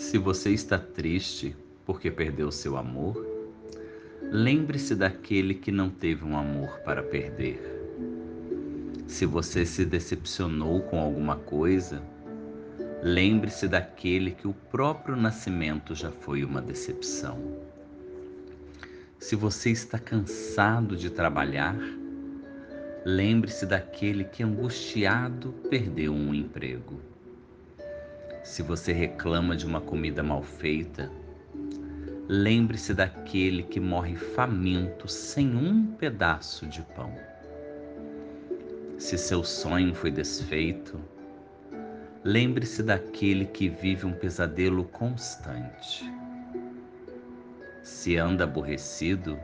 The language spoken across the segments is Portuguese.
Se você está triste porque perdeu seu amor, lembre-se daquele que não teve um amor para perder. Se você se decepcionou com alguma coisa, lembre-se daquele que o próprio nascimento já foi uma decepção. Se você está cansado de trabalhar, lembre-se daquele que angustiado perdeu um emprego. Se você reclama de uma comida mal feita, lembre-se daquele que morre faminto sem um pedaço de pão. Se seu sonho foi desfeito, lembre-se daquele que vive um pesadelo constante. Se anda aborrecido,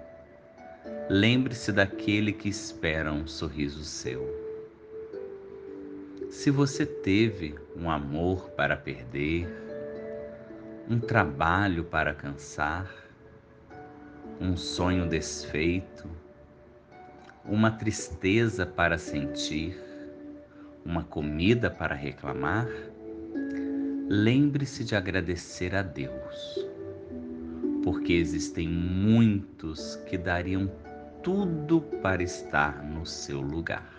lembre-se daquele que espera um sorriso seu. Se você teve um amor para perder, um trabalho para cansar, um sonho desfeito, uma tristeza para sentir, uma comida para reclamar, lembre-se de agradecer a Deus, porque existem muitos que dariam tudo para estar no seu lugar.